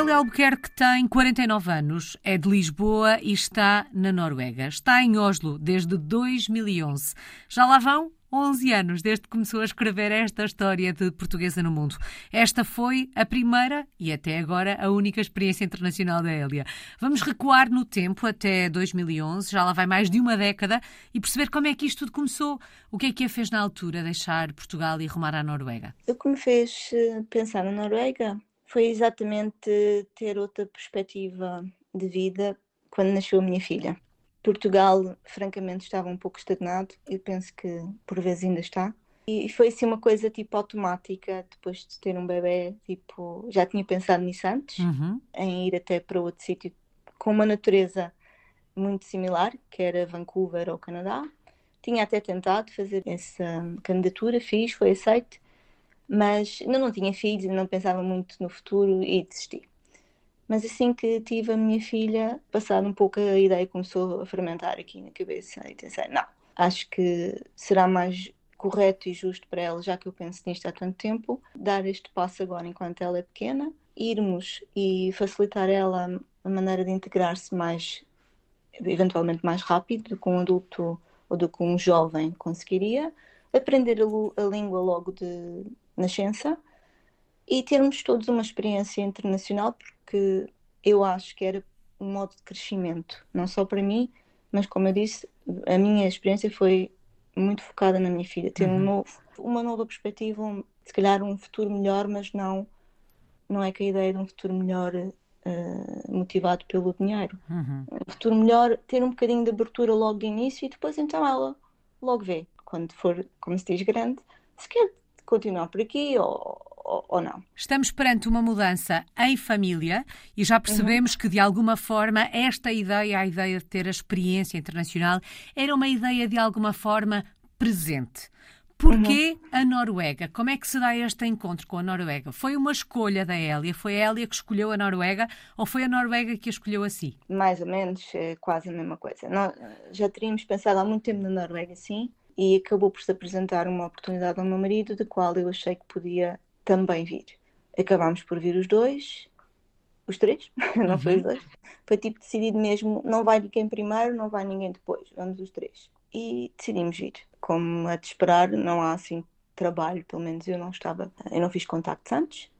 Hélia Albuquerque tem 49 anos, é de Lisboa e está na Noruega. Está em Oslo desde 2011. Já lá vão 11 anos desde que começou a escrever esta história de portuguesa no mundo. Esta foi a primeira e até agora a única experiência internacional da Hélia. Vamos recuar no tempo até 2011, já lá vai mais de uma década, e perceber como é que isto tudo começou. O que é que a fez na altura deixar Portugal e rumar à Noruega? O que me fez eh, pensar na Noruega foi exatamente ter outra perspectiva de vida quando nasceu a minha filha. Portugal, francamente, estava um pouco estagnado. Eu penso que por vezes ainda está. E foi assim uma coisa tipo automática, depois de ter um bebê, tipo, já tinha pensado nisso antes, uhum. em ir até para outro sítio com uma natureza muito similar, que era Vancouver ou Canadá. Tinha até tentado fazer essa candidatura, fiz, foi aceito, mas ainda não tinha filhos, não pensava muito no futuro e desisti. Mas assim que tive a minha filha, passado um pouco a ideia começou a fermentar aqui na cabeça e pensei, não, acho que será mais correto e justo para ela, já que eu penso nisto há tanto tempo, dar este passo agora enquanto ela é pequena, irmos e facilitar ela a maneira de integrar-se mais, eventualmente mais rápido do que um adulto ou do que um jovem conseguiria, aprender a, a língua logo de nascença e termos todos uma experiência internacional, porque eu acho que era um modo de crescimento, não só para mim, mas como eu disse, a minha experiência foi muito focada na minha filha, ter uhum. um novo, uma nova perspectiva, um, se calhar um futuro melhor, mas não, não é que a ideia de um futuro melhor uh, motivado pelo dinheiro. Uhum. Um futuro melhor, ter um bocadinho de abertura logo de início e depois então ela logo vê, quando for, como se diz, grande, se quer continuar por aqui ou, ou, não. Estamos perante uma mudança em família e já percebemos uhum. que, de alguma forma, esta ideia, a ideia de ter a experiência internacional, era uma ideia de alguma forma presente. Porquê uhum. a Noruega? Como é que se dá este encontro com a Noruega? Foi uma escolha da Hélia? Foi a Hélia que escolheu a Noruega ou foi a Noruega que a escolheu a si? Mais ou menos, é quase a mesma coisa. Nós já teríamos pensado há muito tempo na Noruega, sim, e acabou por se apresentar uma oportunidade ao meu marido, da qual eu achei que podia também vir. Acabámos por vir os dois, os três, não foi os uhum. dois. Foi tipo decidido mesmo, não vai ninguém primeiro, não vai ninguém depois, vamos os três. E decidimos vir. Como a de esperar, não há assim trabalho, pelo menos eu não estava, eu não fiz contactos antes.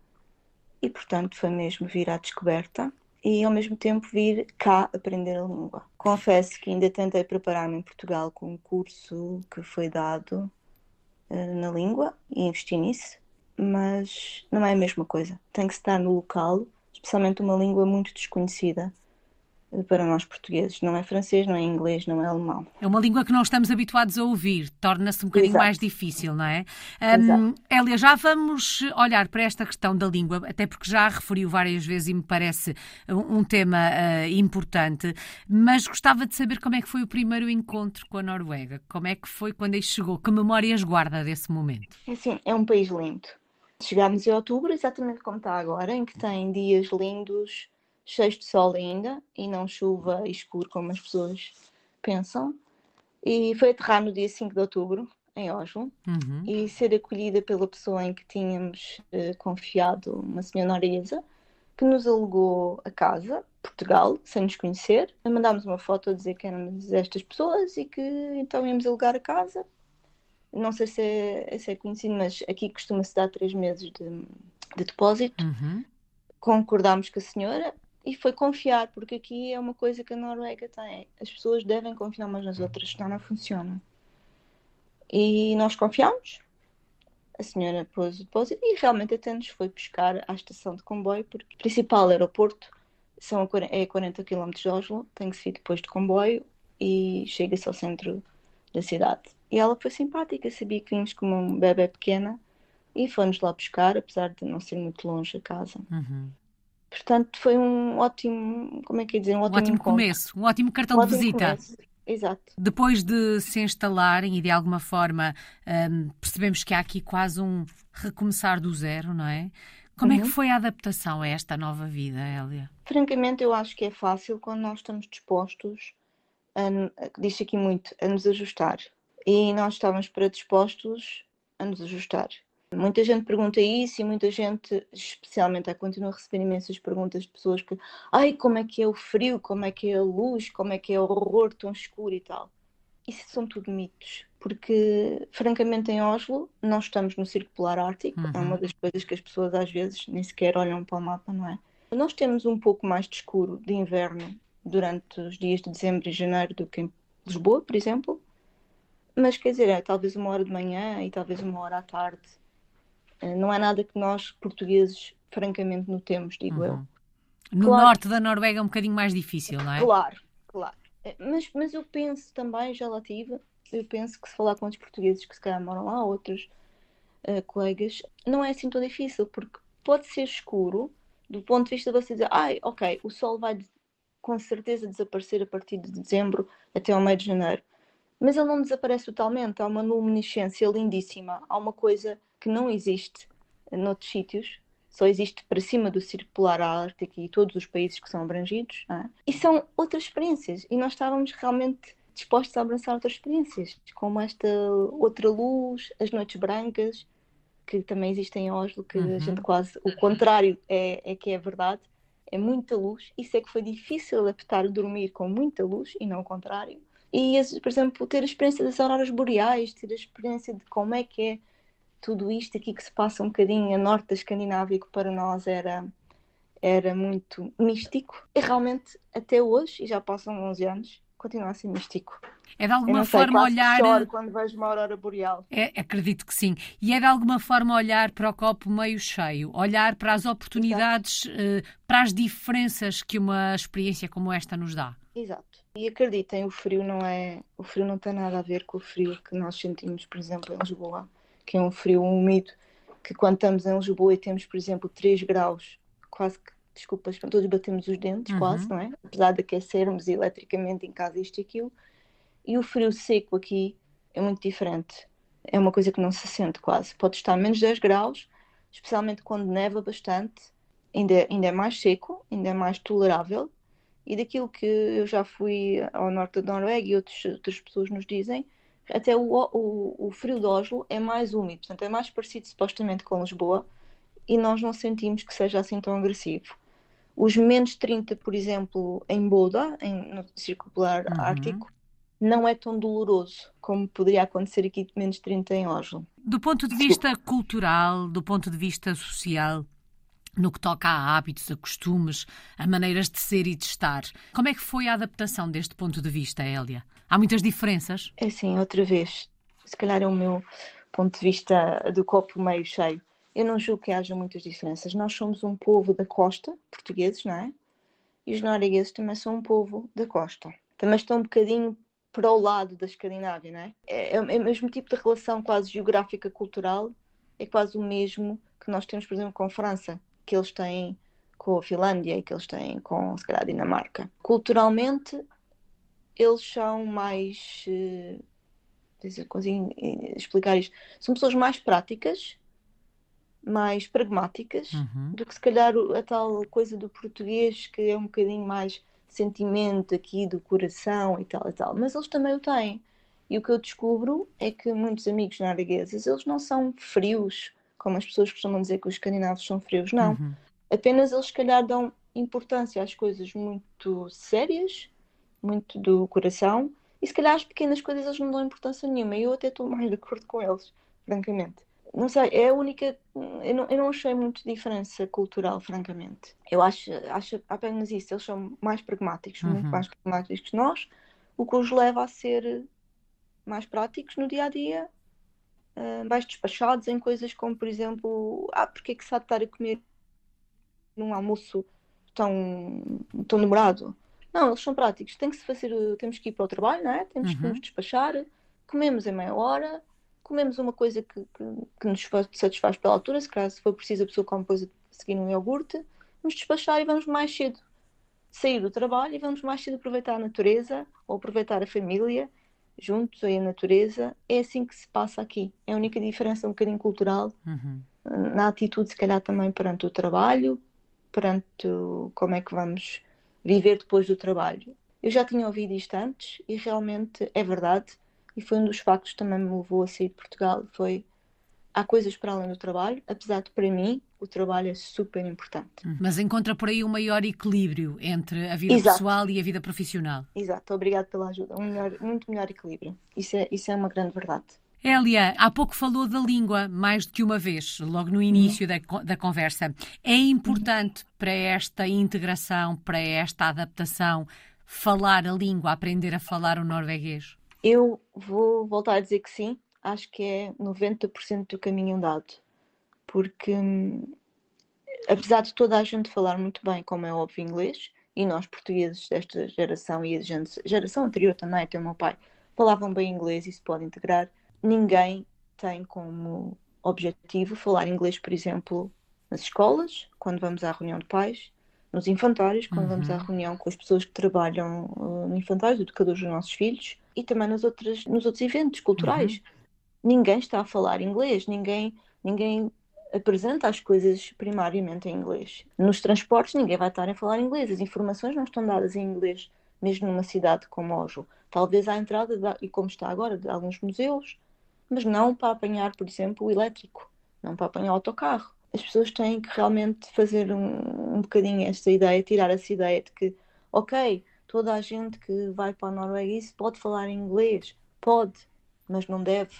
E portanto foi mesmo vir à descoberta e ao mesmo tempo vir cá aprender a língua. Confesso que ainda tentei preparar-me em Portugal com um curso que foi dado uh, na língua e investi nisso, mas não é a mesma coisa. Tem que estar no local, especialmente uma língua muito desconhecida para nós portugueses. Não é francês, não é inglês, não é alemão. É uma língua que não estamos habituados a ouvir, torna-se um bocadinho Exato. mais difícil, não é? Um, Elia, já vamos olhar para esta questão da língua, até porque já referiu várias vezes e me parece um, um tema uh, importante, mas gostava de saber como é que foi o primeiro encontro com a Noruega, como é que foi quando aí chegou, que memórias guarda desse momento? É sim, é um país lindo. Chegámos em outubro, exatamente como está agora, em que tem dias lindos, cheios de sol ainda, e não chuva e escuro como as pessoas pensam. E foi aterrar no dia 5 de outubro, em Oslo, uhum. e ser acolhida pela pessoa em que tínhamos uh, confiado, uma senhora noresa, que nos alugou a casa, Portugal, sem nos conhecer. Mandámos uma foto a dizer que éramos estas pessoas e que então íamos alugar a casa não sei se é, se é conhecido, mas aqui costuma-se dar três meses de, de depósito. Uhum. Concordámos com a senhora e foi confiar, porque aqui é uma coisa que a Noruega tem. As pessoas devem confiar umas nas outras, senão não funciona. E nós confiámos. A senhora pôs o depósito e realmente até nos foi buscar à estação de comboio, porque o principal aeroporto são a, é 40 km de Oslo, tem que se ir depois de comboio e chega-se ao centro da cidade. E ela foi simpática, sabia que vimos como um bebê pequena e foi-nos lá buscar, apesar de não ser muito longe a casa. Uhum. Portanto, foi um ótimo, como é que é dizer, um ótimo, um ótimo começo, um ótimo cartão um de ótimo visita. Começo. Exato. Depois de se instalarem e de alguma forma um, percebemos que há aqui quase um recomeçar do zero, não é? Como uhum. é que uhum. foi a adaptação a esta nova vida, Hélia? Francamente, eu acho que é fácil quando nós estamos dispostos, a, diz aqui muito, a nos ajustar e nós estávamos predispostos a nos ajustar. Muita gente pergunta isso e muita gente, especialmente, continua a receber imensas perguntas de pessoas que, ai, como é que é o frio, como é que é a luz, como é que é o horror tão escuro e tal. Isso são tudo mitos, porque, francamente, em Oslo, não estamos no Círculo Polar Ártico, uhum. é uma das coisas que as pessoas às vezes nem sequer olham para o mapa, não é? Nós temos um pouco mais de escuro de inverno durante os dias de dezembro e janeiro do que em Lisboa, por exemplo, mas quer dizer, é talvez uma hora de manhã e talvez uma hora à tarde. Eh, não é nada que nós, portugueses, francamente notemos, digo uhum. eu. No claro, norte da Noruega é um bocadinho mais difícil, não é? Claro, claro. Eh, mas, mas eu penso também, já lá tive, eu penso que se falar com os portugueses que se calhar moram lá, outros uh, colegas, não é assim tão difícil, porque pode ser escuro do ponto de vista de você dizer, ai, ok, o sol vai com certeza desaparecer a partir de dezembro até ao meio de janeiro. Mas ele não desaparece totalmente, há uma luminescência lindíssima, há uma coisa que não existe noutros sítios, só existe para cima do Círculo Polar Ártico e todos os países que são abrangidos. É? E são outras experiências, e nós estávamos realmente dispostos a abraçar outras experiências, como esta outra luz, as noites brancas, que também existem em Oslo, que uhum. a gente quase o contrário é, é que é verdade, é muita luz. Isso é que foi difícil adaptar dormir com muita luz e não o contrário. E, por exemplo, ter a experiência das auroras boreais, ter a experiência de como é que é tudo isto aqui que se passa um bocadinho a norte da Escandinávia, que para nós era, era muito místico. E realmente, até hoje, e já passam 11 anos, continua a ser místico. É de alguma sei, forma olhar. Choro quando vejo uma aurora boreal. É, acredito que sim. E é de alguma forma olhar para o copo meio cheio, olhar para as oportunidades, uh, para as diferenças que uma experiência como esta nos dá. Exato. E acreditem, o frio não é, o frio não tem nada a ver com o frio que nós sentimos, por exemplo, em Lisboa, que é um frio úmido, que quando estamos em Lisboa e temos, por exemplo, 3 graus, quase que desculpas, todos batemos os dentes, uhum. quase, não é? Apesar de aquecermos eletricamente em casa isto e aquilo. E o frio seco aqui é muito diferente. É uma coisa que não se sente quase. Pode estar a menos 10 graus, especialmente quando neva bastante, ainda, ainda é mais seco, ainda é mais tolerável. E daquilo que eu já fui ao norte da Noruega e outros, outras pessoas nos dizem, até o, o, o frio de Oslo é mais úmido, portanto é mais parecido supostamente com Lisboa e nós não sentimos que seja assim tão agressivo. Os menos 30, por exemplo, em Boda, em, no Círculo Polar uhum. Ártico, não é tão doloroso como poderia acontecer aqui de menos 30 em Oslo. Do ponto de vista cultural, do ponto de vista social, no que toca a hábitos, a costumes, a maneiras de ser e de estar, como é que foi a adaptação deste ponto de vista, Hélia? Há muitas diferenças? É sim, outra vez. Se calhar é o meu ponto de vista do copo meio cheio. Eu não julgo que haja muitas diferenças. Nós somos um povo da costa, portugueses, não é? E os noruegueses também são um povo da costa. Também estão um bocadinho para o lado da Escandinávia, não é? É, é o mesmo tipo de relação quase geográfica cultural, é quase o mesmo que nós temos, por exemplo, com a França, que eles têm com a Finlândia e que eles têm com, se calhar, a Dinamarca. Culturalmente, eles são mais. Uh, consigo explicar isto. São pessoas mais práticas, mais pragmáticas, uhum. do que se calhar a tal coisa do português que é um bocadinho mais sentimento aqui do coração e tal e tal. Mas eles também o têm. E o que eu descubro é que muitos amigos noruegueses, eles não são frios, como as pessoas costumam dizer que os escandinavos são frios, não. Uhum. Apenas eles, se calhar, dão importância às coisas muito sérias, muito do coração, e se calhar as pequenas coisas eles não dão importância nenhuma. E eu até estou mais de acordo com eles, francamente não sei, é a única. Eu não, eu não achei muito diferença cultural, francamente. Eu acho, acho apenas isso. Eles são mais pragmáticos, uhum. muito mais pragmáticos que nós, o que os leva a ser mais práticos no dia a dia, uh, mais despachados em coisas como, por exemplo, ah, porque é que se há de estar a comer num almoço tão, tão demorado? Não, eles são práticos. Tem que se fazer, temos que ir para o trabalho, não é? Temos uhum. que nos despachar, comemos em meia hora comemos uma coisa que, que, que nos satisfaz pela altura, se caso for preciso a pessoa come depois a seguir um iogurte, vamos despachar e vamos mais cedo sair do trabalho e vamos mais cedo aproveitar a natureza ou aproveitar a família juntos aí a natureza. É assim que se passa aqui. É a única diferença um bocadinho cultural uhum. na atitude, se calhar também perante o trabalho, perante o, como é que vamos viver depois do trabalho. Eu já tinha ouvido isto antes e realmente é verdade e foi um dos factos que também me levou a sair de Portugal, foi há coisas para além do trabalho, apesar de para mim o trabalho é super importante. Hum. Mas encontra por aí um maior equilíbrio entre a vida Exato. pessoal e a vida profissional. Exato, obrigado pela ajuda. Um melhor, muito melhor equilíbrio. Isso é, isso é uma grande verdade. Elia, há pouco falou da língua mais do que uma vez, logo no início da, da conversa. É importante para esta integração, para esta adaptação, falar a língua, aprender a falar o norueguês? Eu vou voltar a dizer que sim, acho que é 90% do caminho andado. Porque, hum, apesar de toda a gente falar muito bem, como é óbvio, inglês, e nós portugueses desta geração e a geração anterior também, até o meu pai, falavam bem inglês e se pode integrar, ninguém tem como objetivo falar inglês, por exemplo, nas escolas, quando vamos à reunião de pais, nos infantários, quando uhum. vamos à uhum. reunião com as pessoas que trabalham uh, no infantário, educadores dos nossos filhos, e também nas outras, nos outros eventos culturais. Uhum ninguém está a falar inglês, ninguém, ninguém apresenta as coisas primariamente em inglês. Nos transportes ninguém vai estar a falar inglês, as informações não estão dadas em inglês, mesmo numa cidade como Oslo. Talvez à entrada, e como está agora, de alguns museus, mas não para apanhar, por exemplo, o elétrico, não para apanhar o autocarro. As pessoas têm que realmente fazer um, um bocadinho esta ideia, tirar essa ideia de que, ok, toda a gente que vai para a Noruega pode falar inglês, pode, mas não deve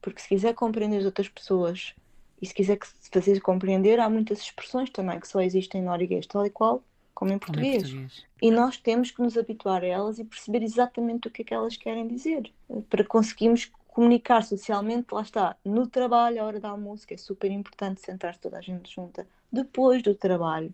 porque se quiser compreender as outras pessoas e se quiser fazer compreender, há muitas expressões também que só existem em norueguês, tal e qual como em português. Como em português. E nós temos que nos habituar a elas e perceber exatamente o que é que elas querem dizer, para conseguirmos comunicar socialmente, lá está, no trabalho, a hora do almoço, que é super importante sentar toda a gente junta, depois do trabalho,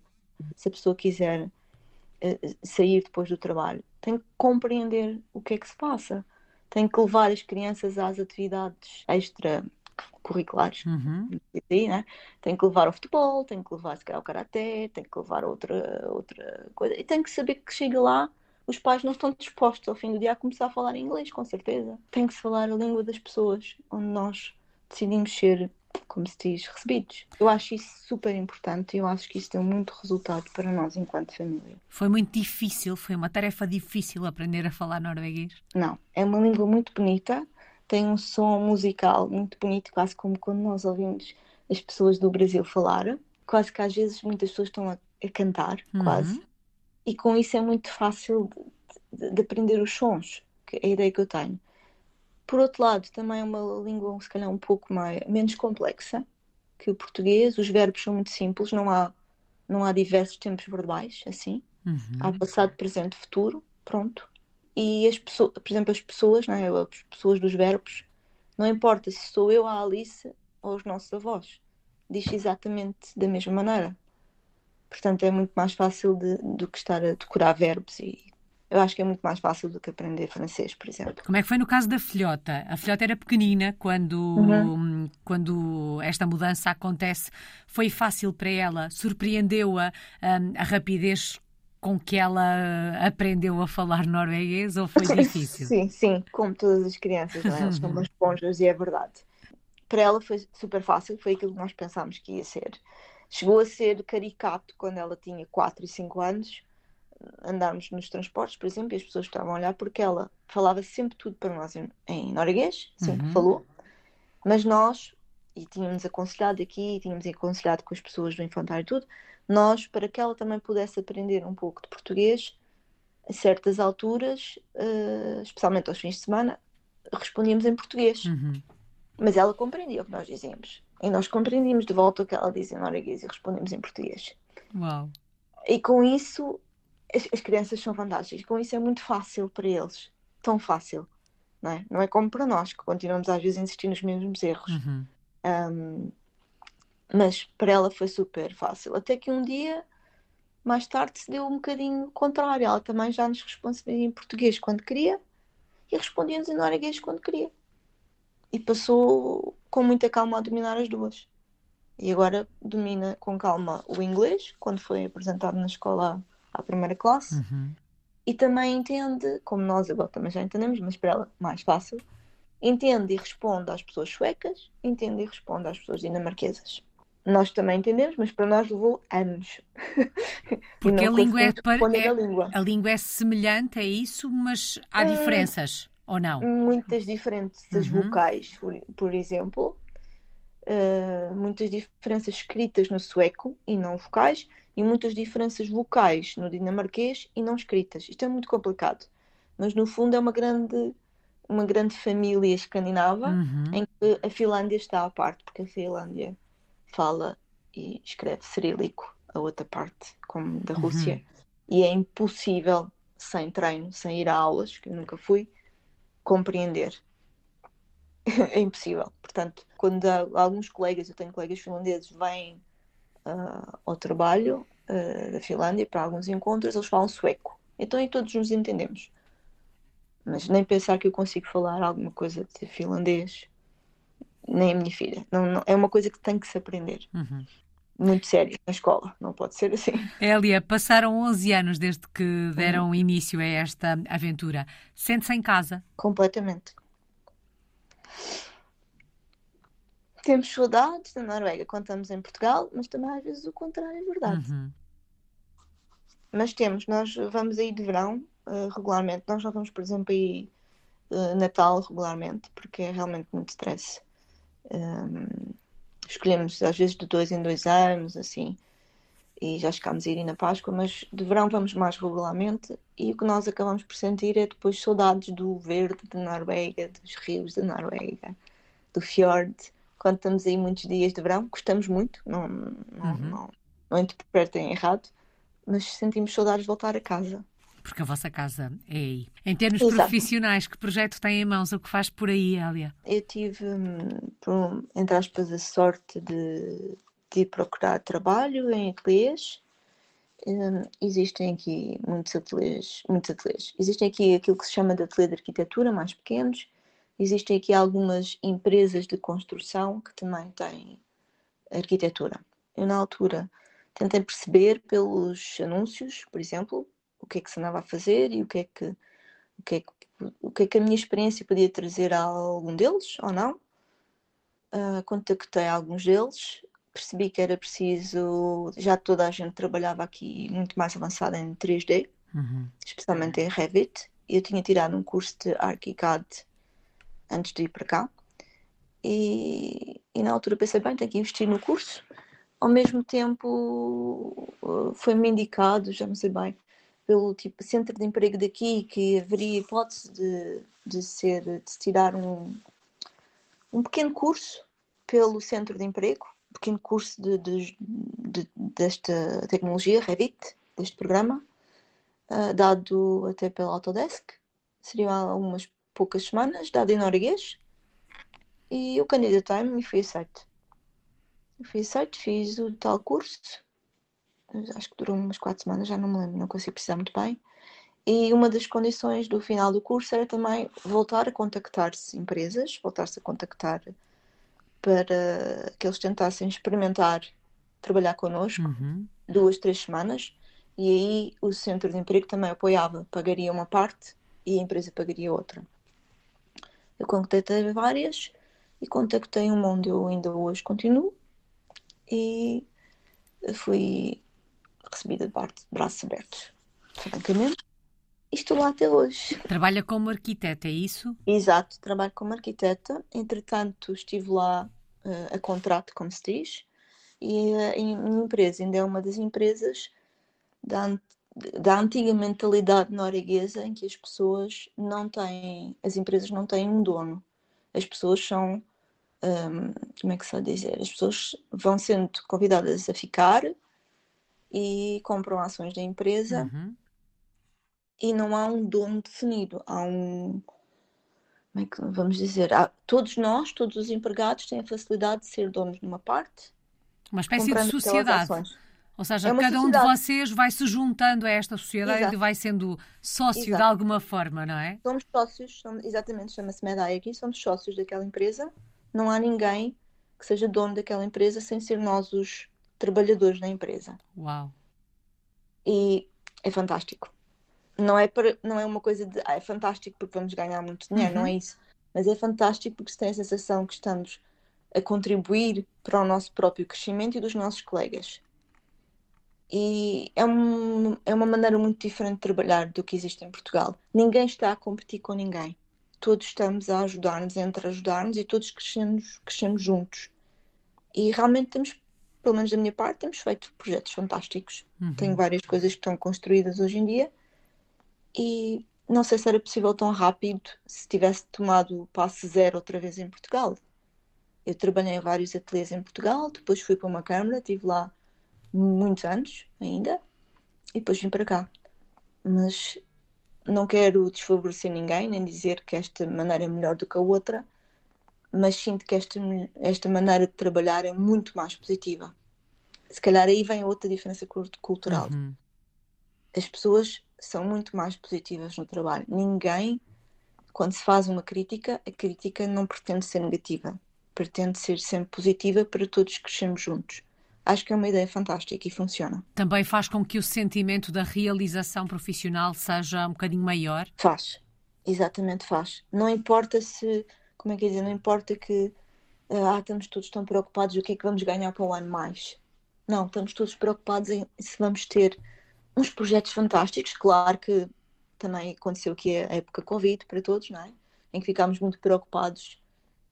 se a pessoa quiser uh, sair depois do trabalho, tem que compreender o que é que se passa tem que levar as crianças às atividades extracurriculares. Uhum. né? Tem que levar ao futebol, tem que levar se calhar, ao karaté, tem que levar outra, outra coisa. E tem que saber que chega lá, os pais não estão dispostos ao fim do dia a começar a falar inglês, com certeza. Tem que se falar a língua das pessoas, onde nós decidimos ser como se diz, recebidos. Eu acho isso super importante e eu acho que isso deu muito resultado para nós enquanto família. Foi muito difícil, foi uma tarefa difícil aprender a falar norueguês? Não, é uma língua muito bonita, tem um som musical muito bonito, quase como quando nós ouvimos as pessoas do Brasil falar. Quase que às vezes muitas pessoas estão a, a cantar, uhum. quase. E com isso é muito fácil de, de, de aprender os sons, que é a ideia que eu tenho. Por outro lado, também é uma língua, se calhar, um pouco mais, menos complexa que o português. Os verbos são muito simples, não há, não há diversos tempos verbais, assim. Uhum. Há passado, presente, futuro, pronto. E as pessoas, por exemplo, as pessoas, né, as pessoas dos verbos, não importa se sou eu a Alice ou os nossos avós, diz exatamente da mesma maneira. Portanto, é muito mais fácil de, do que estar a decorar verbos e eu acho que é muito mais fácil do que aprender francês, por exemplo. Como é que foi no caso da filhota? A filhota era pequenina quando, uhum. quando esta mudança acontece. Foi fácil para ela? Surpreendeu-a um, a rapidez com que ela aprendeu a falar norueguês ou foi difícil? sim, sim, como todas as crianças, não é? Elas são umas esponjas e é verdade. Para ela foi super fácil, foi aquilo que nós pensámos que ia ser. Chegou a ser caricato quando ela tinha 4 e 5 anos, andarmos nos transportes, por exemplo, e as pessoas estavam a olhar porque ela falava sempre tudo para nós em, em norueguês, sempre uhum. falou, mas nós, e tínhamos aconselhado aqui, e tínhamos aconselhado com as pessoas do infantário e tudo, nós, para que ela também pudesse aprender um pouco de português, a certas alturas, uh, especialmente aos fins de semana, respondíamos em português. Uhum. Mas ela compreendia o que nós dizíamos. E nós compreendíamos de volta o que ela dizia em norueguês e respondíamos em português. Uau. E com isso as, as, crianças são fantásticas. Com isso é muito fácil para eles. Tão fácil. Não é? não é como para nós, que continuamos às vezes a insistir nos mesmos erros. Uhum. Um, mas para ela foi super fácil. Até que um dia, mais tarde, se deu um bocadinho contrário. Ela também já nos respondia em português quando queria e respondia-nos em norueguês quando queria. E passou com muita calma a dominar as duas. E agora domina com calma o inglês, quando foi apresentado na escola à primeira classe uhum. e também entende, como nós agora também já entendemos, mas para ela mais fácil, entende e responde às pessoas suecas, entende e responde às pessoas dinamarquesas. Nós também entendemos, mas para nós levou anos. Porque a língua é, para, é, a língua. A língua é semelhante, é isso, mas há hum, diferenças, ou não? Muitas diferentes. Uhum. vocais, por, por exemplo, uh, muitas diferenças escritas no sueco e não vocais, e muitas diferenças vocais no dinamarquês e não escritas. Isto é muito complicado, mas no fundo é uma grande, uma grande família escandinava uhum. em que a Finlândia está à parte, porque a Finlândia fala e escreve cirílico, a outra parte, como da Rússia, uhum. e é impossível, sem treino, sem ir a aulas, que eu nunca fui, compreender. é impossível. Portanto, quando alguns colegas, eu tenho colegas finlandeses, vêm uh, ao trabalho uh, da Finlândia para alguns encontros, eles falam sueco. Então aí todos nos entendemos. Mas nem pensar que eu consigo falar alguma coisa de finlandês, nem a minha filha. Não, não, é uma coisa que tem que se aprender. Uhum. Muito séria na escola, não pode ser assim. Elia, passaram 11 anos desde que deram uhum. início a esta aventura. Sente-se em casa? Completamente. Temos saudades da Noruega quando estamos em Portugal, mas também às vezes o contrário é verdade. Uhum. Mas temos, nós vamos aí de verão uh, regularmente. Nós já vamos, por exemplo, aí uh, Natal regularmente, porque é realmente muito stress. Um, escolhemos às vezes de dois em dois anos, assim, e já chegámos a ir na Páscoa, mas de verão vamos mais regularmente e o que nós acabamos por sentir é depois saudades do verde da Noruega, dos rios da Noruega, do fjord quando estamos aí muitos dias de verão, gostamos muito, não, não, uhum. não, não interpretem errado, mas sentimos saudades de voltar a casa. Porque a vossa casa é aí. Em termos Exato. profissionais, que projeto tem em mãos? O que faz por aí, Alia? Eu tive, hum, entre aspas, a sorte de, de procurar trabalho em ateliês. Um, existem aqui muitos ateliês, muitos ateliês. Existem aqui aquilo que se chama de ateliê de arquitetura, mais pequenos, Existem aqui algumas empresas de construção que também têm arquitetura. Eu, na altura, tentei perceber pelos anúncios, por exemplo, o que é que se andava a fazer e o que é que, o que, é que, o que, é que a minha experiência podia trazer a algum deles ou não. Uh, contactei alguns deles, percebi que era preciso, já toda a gente trabalhava aqui muito mais avançada em 3D, uhum. especialmente em Revit. Eu tinha tirado um curso de ArchiCAD antes de ir para cá. E, e na altura pensei, bem, tenho que investir no curso. Ao mesmo tempo, uh, foi-me indicado, já não sei bem, pelo tipo centro de emprego daqui, que haveria hipótese de, de ser, de tirar um, um pequeno curso pelo centro de emprego, um pequeno curso de, de, de desta tecnologia, Revit, deste programa, uh, dado até pela Autodesk. Seriam umas poucas semanas, dado em norueguês, e eu candidatei-me e fui aceito. Fui aceito, fiz o tal curso, acho que durou umas quatro semanas, já não me lembro, não consigo precisar muito bem. E uma das condições do final do curso era também voltar a contactar-se empresas, voltar-se a contactar para que eles tentassem experimentar trabalhar connosco uhum. duas, três semanas. E aí o centro de emprego também apoiava, pagaria uma parte e a empresa pagaria outra. Eu contactei várias e contactei uma onde eu ainda hoje continuo e fui recebida de braços abertos, francamente. E estou lá até hoje. Trabalha como arquiteta, é isso? Exato, trabalho como arquiteta. Entretanto, estive lá uh, a contrato, como se diz, e uh, a minha empresa ainda é uma das empresas da, da antiga mentalidade norueguesa em que as pessoas não têm, as empresas não têm um dono. As pessoas são, um, como é que se vai dizer? As pessoas vão sendo convidadas a ficar e compram ações da empresa uhum. e não há um dono definido. Há um, como é que vamos dizer? Há, todos nós, todos os empregados têm a facilidade de ser donos de uma parte. Uma espécie de sociedade. Ou seja, é cada um de vocês vai se juntando a esta sociedade Exato. e vai sendo sócio Exato. de alguma forma, não é? Somos sócios, somos, exatamente, chama-se Medai aqui, somos sócios daquela empresa. Não há ninguém que seja dono daquela empresa sem ser nós os trabalhadores da empresa. Uau! E é fantástico. Não é, para, não é uma coisa de ah, é fantástico porque vamos ganhar muito dinheiro, uhum. não é isso. Mas é fantástico porque se tem a sensação que estamos a contribuir para o nosso próprio crescimento e dos nossos colegas e é, um, é uma maneira muito diferente de trabalhar do que existe em Portugal. Ninguém está a competir com ninguém. Todos estamos a ajudar-nos, entre ajudar-nos e todos crescemos, crescemos juntos. E realmente temos, pelo menos da minha parte, temos feito projetos fantásticos. Uhum. Tenho várias coisas que estão construídas hoje em dia e não sei se era possível tão rápido se tivesse tomado o passo zero outra vez em Portugal. Eu trabalhei em vários ateliês em Portugal, depois fui para uma câmara, estive lá muitos anos ainda, e depois vim para cá. Mas não quero desfavorecer ninguém, nem dizer que esta maneira é melhor do que a outra, mas sinto que esta, esta maneira de trabalhar é muito mais positiva. Se calhar aí vem outra diferença cultural. Uhum. As pessoas são muito mais positivas no trabalho. Ninguém, quando se faz uma crítica, a crítica não pretende ser negativa pretende ser sempre positiva para todos crescermos juntos. Acho que é uma ideia fantástica e funciona. Também faz com que o sentimento da realização profissional seja um bocadinho maior? Faz, exatamente faz. Não importa se, como é que é dizer, não importa que ah, estamos todos tão preocupados o que é que vamos ganhar para o ano mais. Não, estamos todos preocupados em se vamos ter uns projetos fantásticos. Claro que também aconteceu aqui a época Covid para todos, não é? Em que ficámos muito preocupados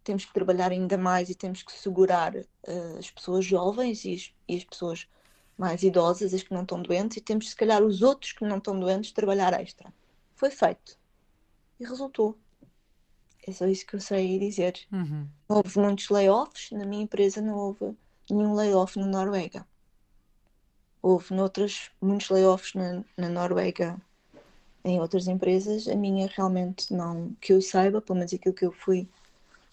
temos que trabalhar ainda mais e temos que segurar uh, as pessoas jovens e as, e as, pessoas mais idosas, as que não estão doentes, e temos, se calhar, os outros que não estão doentes, trabalhar extra. Foi feito. E resultou. É só isso que eu sei dizer. Uhum. Houve muitos layoffs, na minha empresa não houve nenhum layoff na Noruega. Houve noutras muitos layoffs na, na Noruega em outras empresas, a minha realmente não, que eu saiba, pelo menos aquilo que eu fui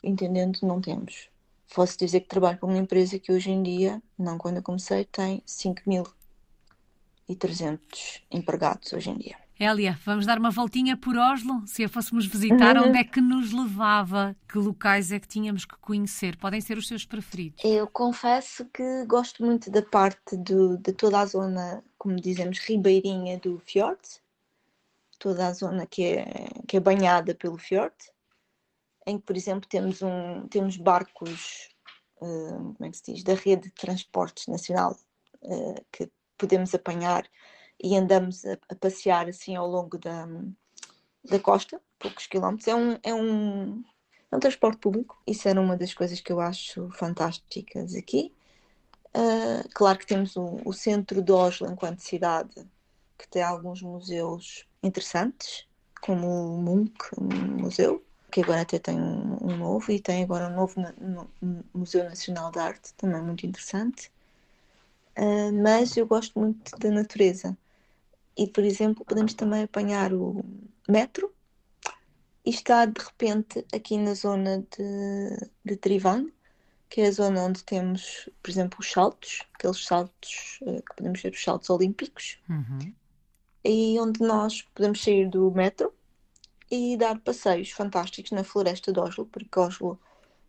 entendendo, não temos. Posso dizer que trabalho para uma empresa que hoje em dia, não quando eu comecei, tem 5.300 empregados hoje em dia. Elia, vamos dar uma voltinha por Oslo? Se a fôssemos visitar, onde é que nos levava? Que locais é que tínhamos que conhecer? Podem ser os seus preferidos? Eu confesso que gosto muito da parte do, de toda a zona, como dizemos, ribeirinha do fjord. Toda a zona que é, que é banhada pelo fjord em que, por exemplo, temos, um, temos barcos, uh, como é que se diz, da rede de transportes nacional uh, que podemos apanhar e andamos a, a, passear assim ao longo da, da costa, poucos quilómetros. É um, é, um, é um transporte público, isso era uma das coisas que eu acho fantásticas aqui. Uh, claro que temos o, o centro de Oslo enquanto cidade, que tem alguns museus interessantes, como o Munch Museu, que agora até tem um, um novo e tem agora um novo no, no Museu Nacional de Arte, também muito interessante. Uh, mas eu gosto muito da natureza. E, por exemplo, podemos também apanhar o metro e está de repente aqui na zona de, de Trivand, que é a zona onde temos, por exemplo, os saltos, aqueles saltos uh, que podemos ver os saltos olímpicos, uhum. e onde nós podemos sair do metro e dar passeios fantásticos na floresta de Oslo, porque Oslo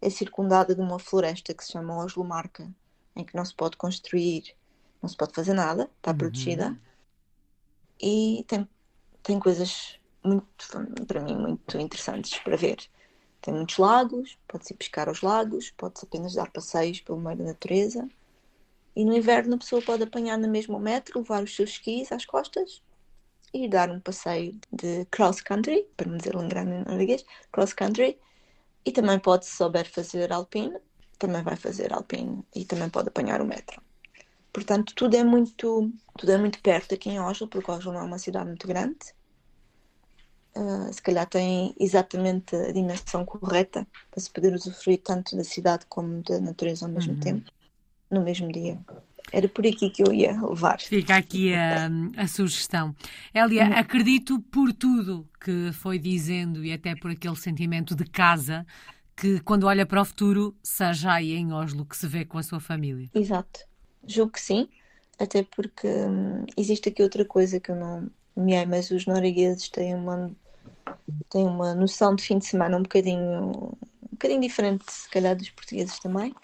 é circundada de uma floresta que se chama Oslo Marca, em que não se pode construir, não se pode fazer nada, está uhum. protegida. E tem, tem coisas muito, para mim, muito interessantes para ver. Tem muitos lagos, pode-se ir pescar aos lagos, pode-se apenas dar passeios pelo meio da natureza. E no inverno a pessoa pode apanhar no mesmo metro, levar os seus skis às costas e dar um passeio de cross country, para não dizer grande em norueguês, cross country, e também pode, se souber fazer alpine, também vai fazer alpine e também pode apanhar o metro. Portanto, tudo é muito, tudo é muito perto aqui em Oslo, porque Oslo não é uma cidade muito grande. Uh, se calhar tem exatamente a dimensão correta para se poder usufruir tanto da cidade como da natureza ao mesmo uhum. tempo, no mesmo dia. Era por aqui que eu ia levar. Fica aqui a, a sugestão. Elia, uhum. acredito por tudo que foi dizendo e até por aquele sentimento de casa que quando olha para o futuro seja aí em Oslo que se vê com a sua família. Exato. Julgo que sim, até porque hum, existe aqui outra coisa que eu não me mas os noruegueses têm uma têm uma noção de fim de semana um bocadinho um bocadinho diferente se calhar dos portugueses também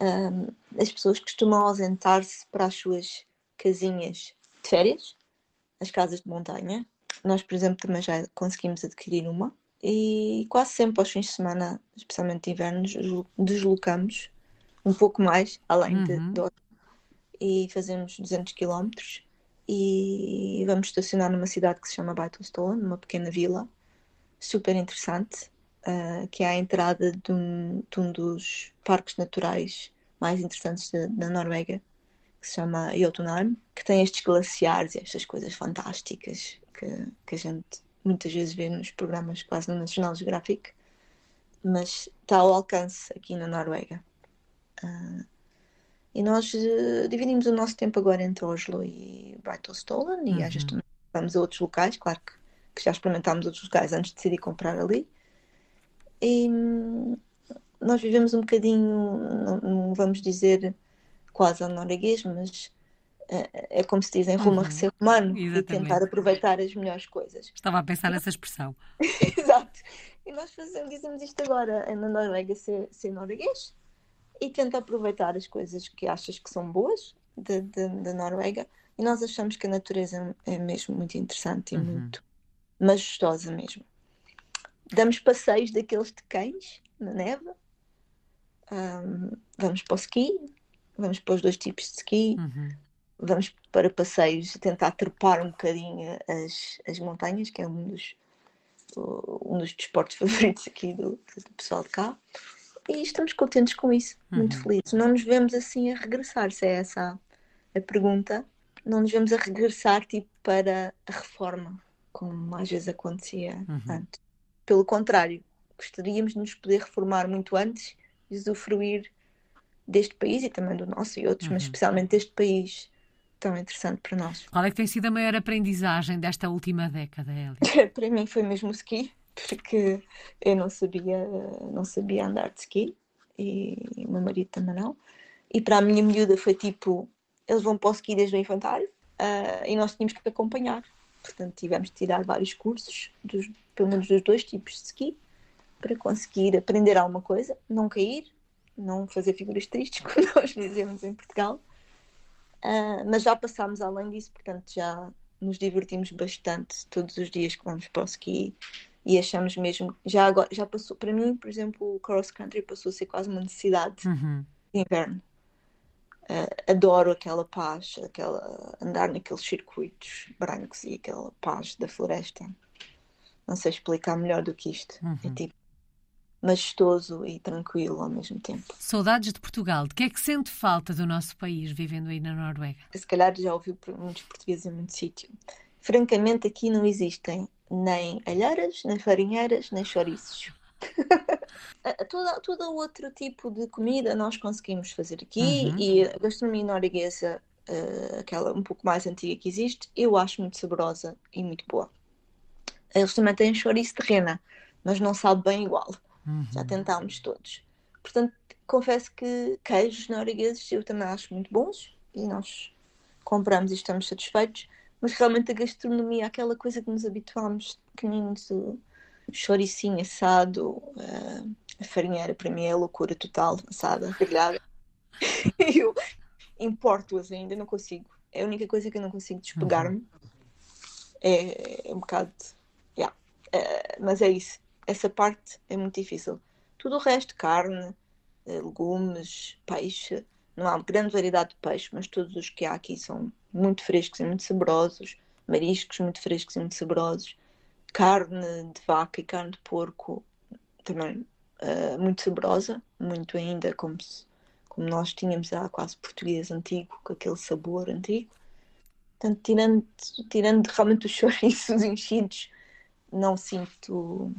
um, as pessoas costumam ausentar-se para as suas casinhas de férias, as casas de montanha. Nós, por exemplo, também já conseguimos adquirir uma e quase sempre aos fins de semana, especialmente de inverno, deslocamos um pouco mais além uhum. de, de e fazemos 200 km e vamos estacionar numa cidade que se chama Baitostone, numa pequena vila super interessante uh, que é a entrada de um, de um, dos parques naturais mais interessantes da Noruega, que se chama Jotunheim, que tem estes glaciares e estas coisas fantásticas que, que a gente muitas vezes vê nos programas quase no National Geographic, mas está ao alcance aqui na Noruega. Uh, e nós uh, dividimos o nosso tempo agora entre Oslo e Breitolstolen uhum. e às vezes uhum. também vamos a outros locais, claro que, que, já experimentámos outros locais antes de decidir comprar ali. E hum, nós vivemos um bocadinho, não, não vamos dizer quase ao norueguês, mas é, é como se dizem, rumo uhum. a ser humano Exatamente. e tentar aproveitar as melhores coisas. Estava a pensar nessa expressão. Exato. E nós fazemos, dizemos isto agora é na Noruega ser, ser norueguês e tenta aproveitar as coisas que achas que são boas da Noruega e nós achamos que a natureza é mesmo muito interessante e uhum. muito majestosa mesmo. Damos passeios daqueles de cães na neve, um, vamos para o ski, vamos para os dois tipos de ski, uhum vamos para passeios tentar trepar um bocadinho as, as montanhas, que é um dos, um dos desportos favoritos aqui do, do pessoal de cá. E estamos contentes com isso, uhum. muito felizes. Não nos vemos assim a regressar, se é essa a, pergunta. Não nos vemos a regressar tipo para a reforma, como às vezes acontecia uhum. antes. Pelo contrário, gostaríamos de nos poder reformar muito antes e usufruir deste país e também do nosso e outros, uhum. mas especialmente deste país tão interessante para nós. Qual é que tem sido a maior aprendizagem desta última década, Elia? para mim foi mesmo o ski, porque eu não sabia, não sabia andar de ski e o meu marido também não. E para a minha miúda foi tipo, eles vão para o ski desde o infantário uh, e nós tínhamos que acompanhar. Portanto, tivemos de tirar vários cursos, dos, pelo menos dos dois tipos de ski, para conseguir aprender alguma coisa, não cair, não fazer figuras tristes, como nós dizemos em Portugal, Uh, mas já passámos além disso, portanto já nos divertimos bastante todos os dias que vamos para o ski e achamos mesmo, já agora, já passou, para mim, por exemplo, o cross country passou a ser quase uma necessidade uhum. de inverno. Uh, adoro aquela paz, aquela andar naqueles circuitos brancos e aquela paz da floresta. Não sei explicar melhor do que isto. É uhum. É tipo majestoso e tranquilo ao mesmo tempo. Saudades de Portugal. De que é que sente falta do nosso país vivendo aí na Noruega? Se calhar já ouviu muitos portugueses em muito sítio. Francamente, aqui não existem nem alheiras, nem farinheiras, nem chouriços. todo, todo outro tipo de comida nós conseguimos fazer aqui uhum. e a gastronomia norueguesa, uh, aquela um pouco mais antiga que existe, eu acho muito saborosa e muito boa. Eles também têm chouriço de rena, mas não sabe bem igual. Uhum. Já tentámos todos. Portanto, confesso que queijos noruegueses eu também acho muito bons e nós compramos e estamos satisfeitos, mas realmente a gastronomia, aquela coisa que nos habituámos, pequeninos, o choricinho assado, uh, a farinheira, para mim é loucura total, assada, grelhada. eu importo-as ainda, não consigo. É a única coisa que eu não consigo despegar-me. Uhum. É, é, um bocado. Yeah. Uh, mas é isso essa parte é muito difícil. Tudo o resto, carne, eh, legumes, peixe, não há grande variedade de peixe, mas todos os que há aqui são muito frescos e muito saborosos, mariscos muito frescos e muito saborosos, carne de vaca e carne de porco também uh, muito saborosa, muito ainda como, se, como nós tínhamos há quase português antigo, com aquele sabor antigo. Portanto, tirando, tirando realmente os chouriços enchidos, não sinto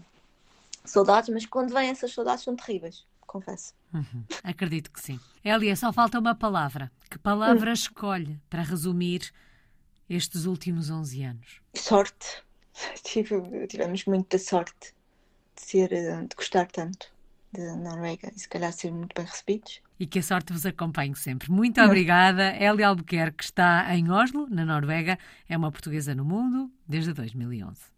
saudades, mas quando vêm essas saudades são terríveis, confesso. Uhum. Acredito que sim. Elia, só falta uma palavra. Que palavra uhum. escolhe para resumir estes últimos 11 anos? Sorte. Tivemos muita sorte de, ser, de gostar tanto da Noruega e se calhar ser muito bem recebidos. E que a sorte vos acompanhe sempre. Muito obrigada. Elia Albuquerque está em Oslo, na Noruega. É uma portuguesa no mundo desde 2011.